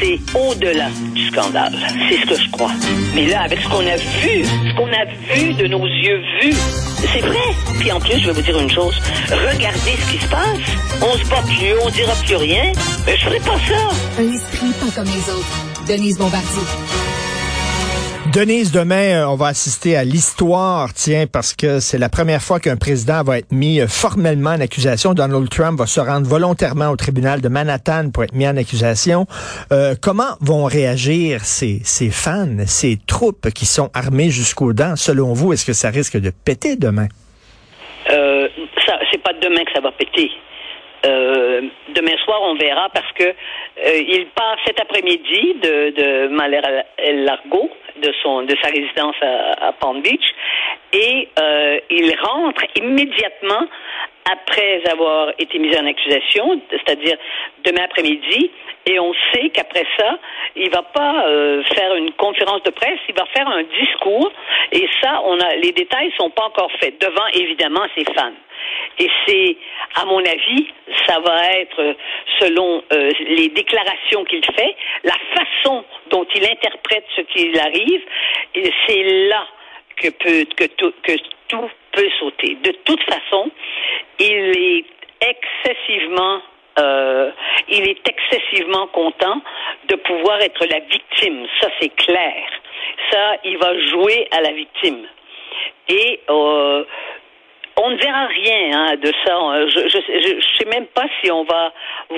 c'est au-delà du scandale. C'est ce que je crois. Mais là, avec ce qu'on a vu, ce qu'on a vu de nos yeux vus, c'est vrai. Puis en plus, je vais vous dire une chose. Regardez ce qui se passe. On se bat plus, on dira plus rien. Mais je ferai pas ça. Un esprit pas comme les autres. Denise Bombardier. Denise, demain, euh, on va assister à l'histoire, tiens, parce que c'est la première fois qu'un président va être mis euh, formellement en accusation. Donald Trump va se rendre volontairement au tribunal de Manhattan pour être mis en accusation. Euh, comment vont réagir ces, ces fans, ces troupes qui sont armées jusqu'aux dents? Selon vous, est-ce que ça risque de péter demain? Euh, ça, c'est pas demain que ça va péter. Euh, demain soir, on verra parce que euh, il part cet après-midi de, de Malher Largo, de son de sa résidence à, à Palm Beach, et euh, il rentre immédiatement après avoir été mis en accusation, c'est-à-dire demain après-midi, et on sait qu'après ça, il va pas euh, faire une conférence de presse, il va faire un discours, et ça, on a les détails sont pas encore faits devant évidemment ses fans. Et c'est, à mon avis, ça va être, selon euh, les déclarations qu'il fait, la façon dont il interprète ce qui arrive, c'est là que, peut, que tout peut sauter. De toute façon, il est excessivement euh, il est excessivement content de pouvoir être la victime. Ça, c'est clair. Ça, il va jouer à la victime. Et euh, on ne verra rien hein, de ça. Je, je, je, sais même pas si on va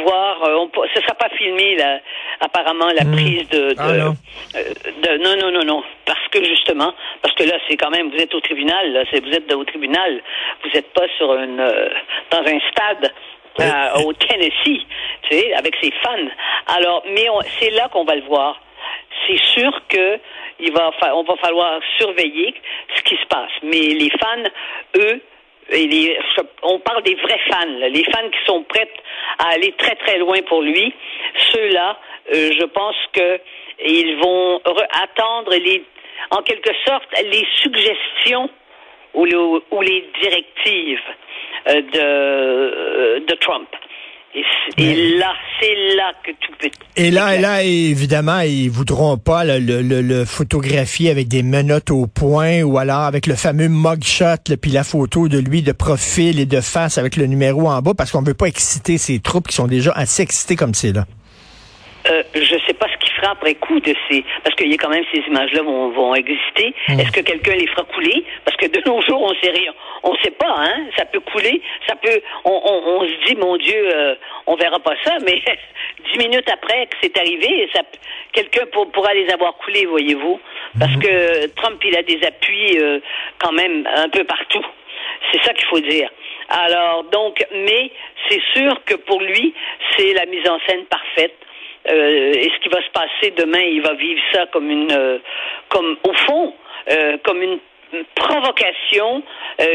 voir. Euh, on, ce sera pas filmé là, apparemment la Hmm. prise de, de, Ah, non. euh, de- non non non non parce que justement parce que là c'est quand même vous êtes au tribunal là, vous êtes au tribunal vous n'êtes pas sur une euh, dans un stade euh, au Tennessee tu sais avec ses fans alors mais c'est là qu'on va le voir c'est sûr que il va fa- on va falloir surveiller ce qui se passe. Mais les fans, eux, on parle des vrais fans, les fans qui sont prêts à aller très très loin pour lui. Ceux-là, euh, je pense que ils vont re- attendre les, en quelque sorte, les suggestions ou, le- ou les directives euh, euh, de Trump. Et, là, c'est là que tout peut. Et là, et là, évidemment, ils voudront pas le, le, le photographier avec des menottes au poing ou alors avec le fameux mugshot, là, puis la photo de lui de profil et de face avec le numéro en bas, parce qu'on veut pas exciter ces troupes qui sont déjà assez excitées comme c'est là. Euh, je sais pas ce qu'il fera après coup de ces parce qu'il y a quand même ces images-là vont, vont exister. Est-ce que quelqu'un les fera couler? Parce que de nos jours, on sait rien. On sait pas, hein. Ça peut couler, ça peut. On, on, on se dit, mon Dieu, euh, on verra pas ça, mais dix minutes après que c'est arrivé, ça, quelqu'un pour, pourra les avoir coulés, voyez-vous. Parce que Trump, il a des appuis euh, quand même un peu partout. C'est ça qu'il faut dire. Alors donc, mais c'est sûr que pour lui, c'est la mise en scène parfaite. Euh, et ce qui va se passer demain, il va vivre ça comme une, euh, comme au fond, euh, comme une provocation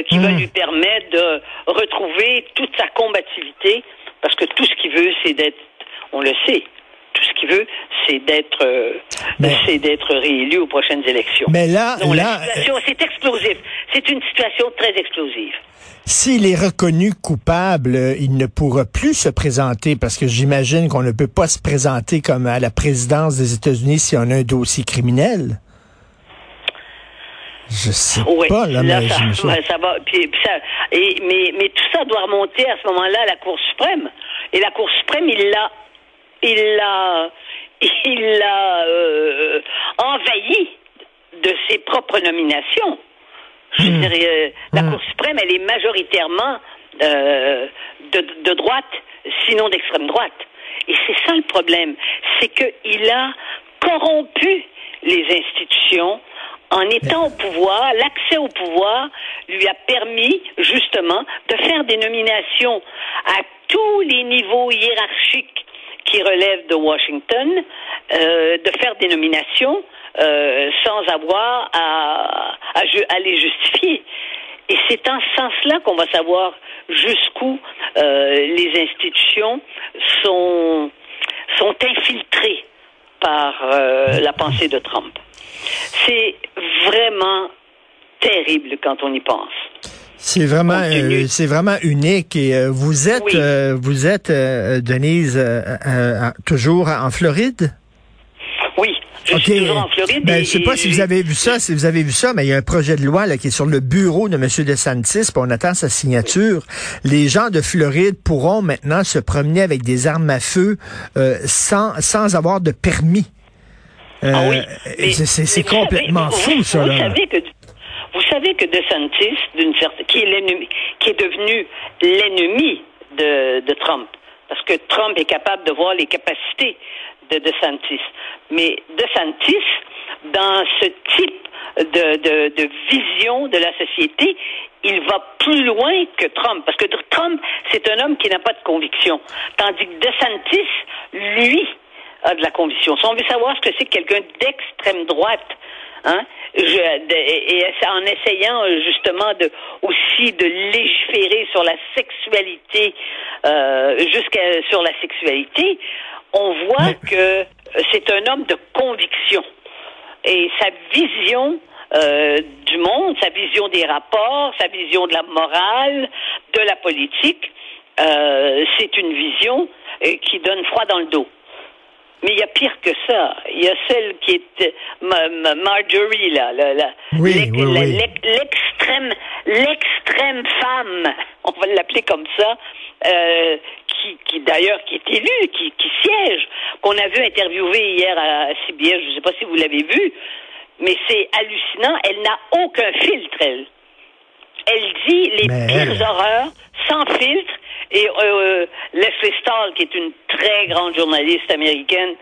qui va Mm. lui permettre de retrouver toute sa combativité, parce que tout ce qu'il veut, c'est d'être, on le sait, tout ce qu'il veut, c'est d'être, euh, c'est d'être réélu aux prochaines élections. Mais là, Donc, là, la situation, c'est explosif. C'est une situation très explosive. S'il est reconnu coupable, euh, il ne pourra plus se présenter parce que j'imagine qu'on ne peut pas se présenter comme à la présidence des États-Unis si on a un dossier criminel. Je sais Oui, pas, là, là, mais ça, je- ouais, ça va. Puis, puis ça, et, mais, mais tout ça doit remonter à ce moment-là à la Cour suprême. Et la Cour suprême, il l'a, il l'a, il l'a euh, envahi de ses propres nominations. Je veux Hmm. dire, euh, la Hmm. Cour suprême, elle est majoritairement euh, de, de droite, sinon d'extrême droite. Et c'est ça le problème, c'est qu'il a corrompu les institutions en étant au pouvoir, l'accès au pouvoir lui a permis justement de faire des nominations à tous les niveaux hiérarchiques qui relèvent de Washington, euh, de faire des nominations euh, sans avoir à, à, à les justifier. Et c'est en ce sens-là qu'on va savoir jusqu'où euh, les institutions sont, sont infiltrées par euh, la pensée de Trump. C'est vraiment terrible quand on y pense. C'est vraiment, euh, c'est vraiment unique. Et euh, vous êtes, Oui. euh, vous êtes, euh, Denise, euh, euh, toujours en Floride? je suis toujours en Floride. Ben, je sais pas si vous avez vu ça, si vous avez vu ça, mais il y a un projet de loi là, qui est sur le bureau de M. DeSantis, puis on attend sa signature. Les gens de Floride pourront maintenant se promener avec des armes à feu euh, sans, sans avoir de permis. Euh, ah oui, c'est complètement fou, ça. Vous savez que vous savez que DeSantis, d'une certaine, qui est l'ennemi, qui est devenu l'ennemi de, de Trump, parce que Trump est capable de voir les capacités de DeSantis. Mais DeSantis, dans ce type de, de, de, vision de la société, il va plus loin que Trump. Parce que Trump, c'est un homme qui n'a pas de conviction. Tandis que DeSantis, lui, a de la conviction. Si on veut savoir ce que c'est quelqu'un d'extrême droite, hein, et, en essayant euh, justement de aussi de légiférer sur la sexualité, euh, jusqu'à sur la sexualité, on voit que c'est un homme de conviction. Et sa vision euh, du monde, sa vision des rapports, sa vision de la morale, de la politique, euh, c'est une vision euh, qui donne froid dans le dos. Mais il y a pire que ça. Il y a celle qui est Marjorie là, l'extrême, l'extrême femme, on va l'appeler comme ça, euh, qui, qui d'ailleurs qui est élue, qui, qui siège, qu'on a vu interviewer hier à CBS. Je ne sais pas si vous l'avez vu, mais c'est hallucinant. Elle n'a aucun filtre, elle. Elle dit les pires horreurs sans filtre et euh, Leslie Stahl, qui est une très grande journaliste américaine,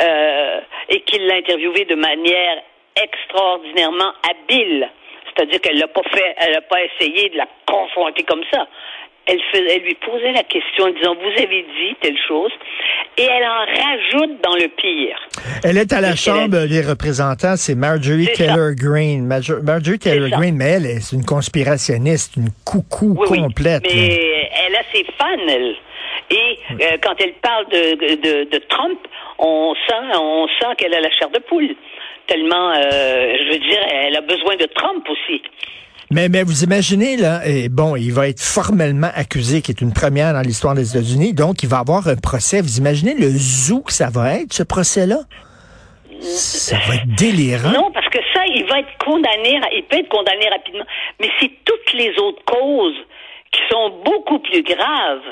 euh, et qui l'a interviewée de manière extraordinairement habile. C'est-à-dire qu'elle n'a pas fait, elle n'a pas essayé de la confronter comme ça. Elle, elle lui posait la question en disant Vous avez dit telle chose, et elle en rajoute dans le pire. Elle est à la Chambre des représentants, c'est Marjorie Taylor Greene. Marjorie Taylor Greene, mais elle, est une conspirationniste, une coucou complète. mais elle a ses fans, elle. Et euh, quand elle parle de, de, Trump, on sent, on sent qu'elle a la chair de poule. Tellement, euh, je veux dire, elle a besoin de Trump aussi. Mais, mais vous imaginez, là, et bon, il va être formellement accusé, qui est une première dans l'histoire des États-Unis, donc il va avoir un procès. Vous imaginez le zou que ça va être, ce procès-là? Ça va être délirant. Non, parce que ça, il va être condamné, il peut être condamné rapidement. Mais c'est toutes les autres causes qui sont beaucoup plus graves.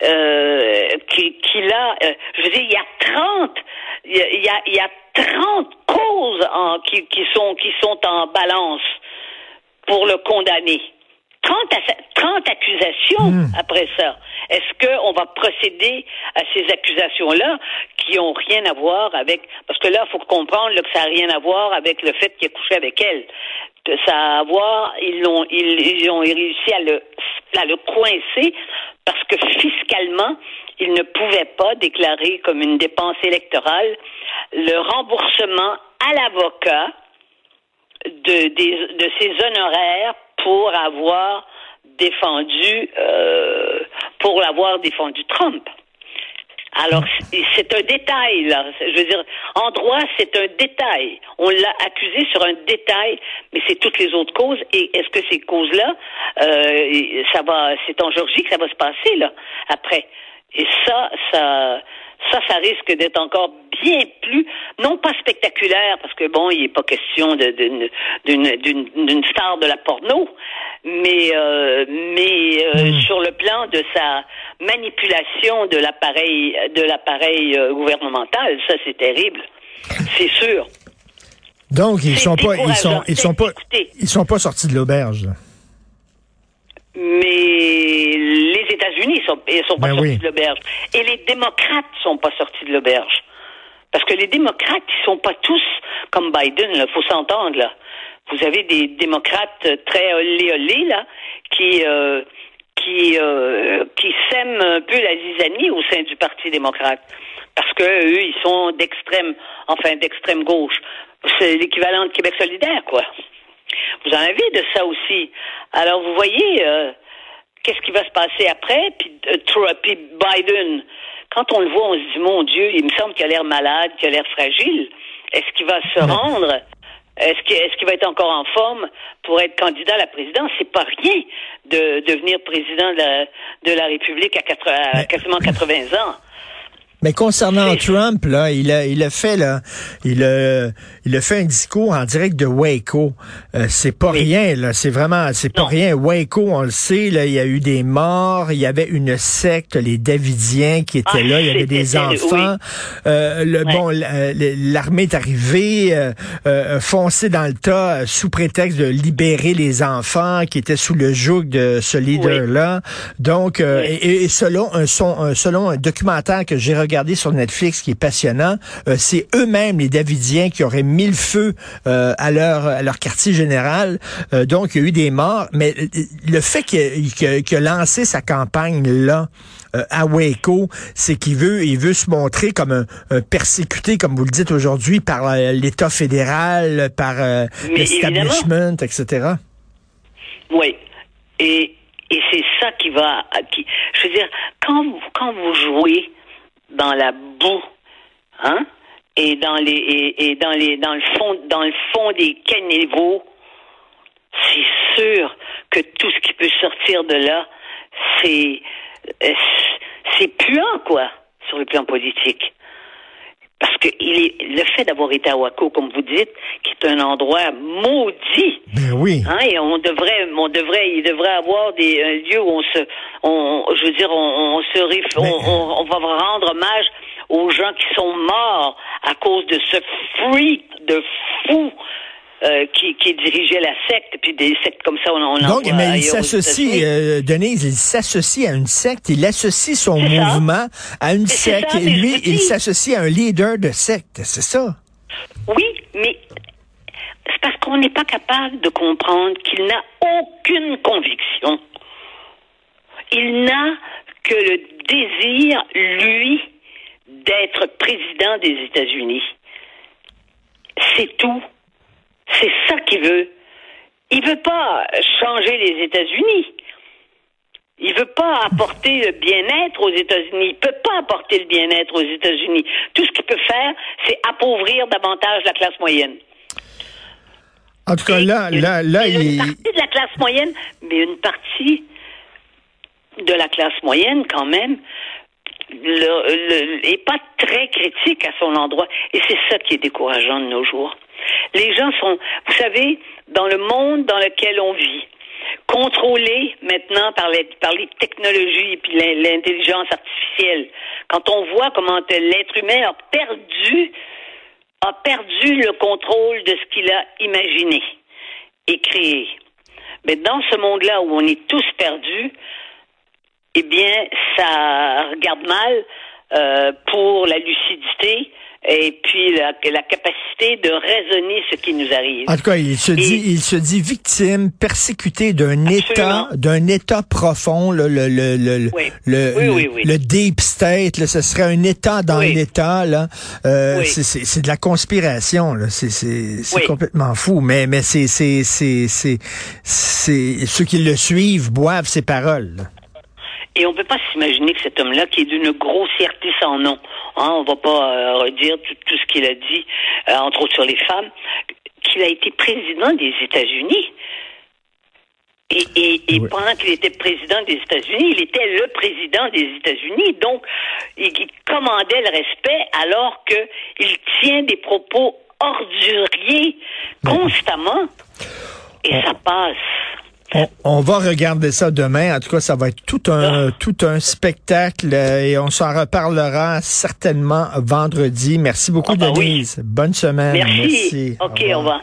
Euh, qu'il a, euh, je veux dire, il y a 30, il y a, il y a 30 causes en, qui, qui, sont, qui sont en balance pour le condamner. 30, 30 accusations hmm. après ça. Est-ce qu'on va procéder à ces accusations-là qui n'ont rien à voir avec... Parce que là, il faut comprendre que ça n'a rien à voir avec le fait qu'il a couché avec elle. Ça a à voir, ils ont, ils, ont réussi à le, coincer parce que fiscalement, ils ne pouvaient pas déclarer comme une dépense électorale le remboursement à l'avocat de, de ses honoraires pour avoir défendu euh, pour l'avoir défendu Trump. Alors, c'est un détail, là. Je veux dire, en droit, c'est un détail. On l'a accusé sur un détail, mais c'est toutes les autres causes. Et est-ce que ces causes-là, euh, ça va, c'est en Georgie que ça va se passer, là, après? Et ça, ça, ça, ça risque d'être encore bien plus, non pas spectaculaire, parce que bon, il n'est pas question d'une star de la porno, mais euh, mais euh, hmm. sur le plan de sa manipulation de l'appareil de l'appareil euh, gouvernemental, ça c'est terrible, c'est sûr. Donc ils sont pas ils sont ils sont pas ils sont pas sortis de l'auberge. Mais les États-Unis sont, sont pas ben sortis de l'auberge. Et les démocrates sont pas sortis de l'auberge. Parce que les démocrates, ils sont pas tous comme Biden, il faut s'entendre, là. Vous avez des démocrates très olé là, qui, euh, qui, euh, qui sèment un peu la zizanie au sein du Parti démocrate. Parce que eux, ils sont d'extrême, enfin, d'extrême gauche. C'est l'équivalent de Québec solidaire, quoi. Vous en avez de ça aussi. Alors, vous voyez, euh, qu'est-ce qui va se passer après? Puis, euh, puis Biden, quand on le voit, on se dit, mon Dieu, il me semble qu'il a l'air malade, qu'il a l'air fragile. Est-ce qu'il va se rendre? Est-ce qu'il est va être encore en forme pour être candidat à la présidence? C'est pas rien de devenir président de la, de la République à, quasiment 80 ans. Mais concernant Trump, là, il a, il a fait là, il a, il a fait un discours en direct de Waco. Euh, c'est pas rien, là. C'est vraiment, c'est pas rien. Waco, on le sait, là, il y a eu des morts. Il y avait une secte, les Davidiens, qui étaient Ah, là. Il y avait des enfants. Euh, le, Ouais. Bon, la- l'armée est arrivée, euh, euh, foncée dans le tas euh, sous prétexte de libérer les enfants qui étaient sous le joug de ce leader-là. Donc, euh, et, et selon un, son, un- selon un documentaire que j'ai regardé sur Netflix qui est passionnant, euh, c'est eux-mêmes les Davidiens qui auraient mis le feu euh, à leur à leur quartier général. Euh, donc, il y a eu des morts. Mais euh, le fait qu'il que, que lancé sa campagne là euh, à Waco, c'est qu'il veut il veut se montrer comme un, un persécuté, comme vous le dites aujourd'hui, par l'État fédéral, par l'establishment, etc. Oui. Et, et c'est ça qui va. Qui, je veux dire, quand, vous- quand vous jouez dans la boue, hein, et dans les et, et dans les dans le fond dans le fond des caniveaux, c'est sûr que tout ce qui peut sortir de là, c'est euh, c'est puant quoi sur le plan politique. Parce que il est, le fait d'avoir été à Waco, comme vous dites, qui est un endroit maudit, Ben oui. Hein, et on devrait, on devrait, il devrait avoir des un lieu où on se, on, je veux dire, on, on se, on, on- on va rendre hommage aux gens qui sont morts à cause de ce freak de fou euh, qui, qui dirigeait la secte, puis des sectes comme ça, on, on Donc, mais il s'associe, euh, Denise, il s'associe à une secte, il associe son ça. mouvement à une secte, ça, et lui, il s'associe à un leader de secte, c'est ça? Oui, mais c'est parce qu'on n'est pas capable de comprendre qu'il n'a aucune conviction. Il n'a que le désir, lui, d'être président des États-Unis. C'est tout. C'est ça qu'il veut. Il veut pas changer les États-Unis. Il veut pas apporter le bien-être aux États-Unis. Il peut pas apporter le bien-être aux États-Unis. Tout ce qu'il peut faire, c'est appauvrir davantage la classe moyenne. En tout cas, là, là, là, une il, partie de la classe moyenne, mais une partie de la classe moyenne quand même le, le- est pas très critique à son endroit. Et c'est ça qui est décourageant de nos jours. Les gens sont, vous savez, dans le monde dans lequel on vit, contrôlés maintenant par les, par les technologies et puis l'in- l'intelligence artificielle, quand on voit comment l'être humain a perdu a perdu le contrôle de ce qu'il a imaginé et créé. Mais dans ce monde-là où on est tous perdus, eh bien, ça regarde mal euh, pour la lucidité et puis la, la capacité de raisonner ce qui nous arrive. en tout cas, il se dit, il se dit victime, persécuté d'un état, d'un état profond, le, le, le, le, Oui. le, Oui, le- oui, oui. le deep state, là, ce serait un état dans l'état, là. Euh, c'est, c'est, c'est de la conspiration, là. C'est, c'est, complètement fou. Mais, mais c'est, c'est, c'est, c'est, c'est, ceux qui le suivent boivent ses paroles. là. Et on ne peut pas s'imaginer que cet homme-là, qui est d'une grossièreté sans nom, hein, on va pas euh, redire tout, tout ce qu'il a dit, euh, entre autres sur les femmes, qu'il a été président des États-Unis. Et, et, et Oui. pendant qu'il était président des États-Unis, il était le président des États-Unis. Donc, il, il commandait le respect alors qu'il tient des propos orduriers constamment. Et ça passe. On, on va regarder ça demain. En tout cas, ça va être tout un, Ah. tout un spectacle euh, et on s'en reparlera certainement vendredi. Merci beaucoup, Ah, bah oui. Denise. Bonne semaine. Merci. OK, au revoir.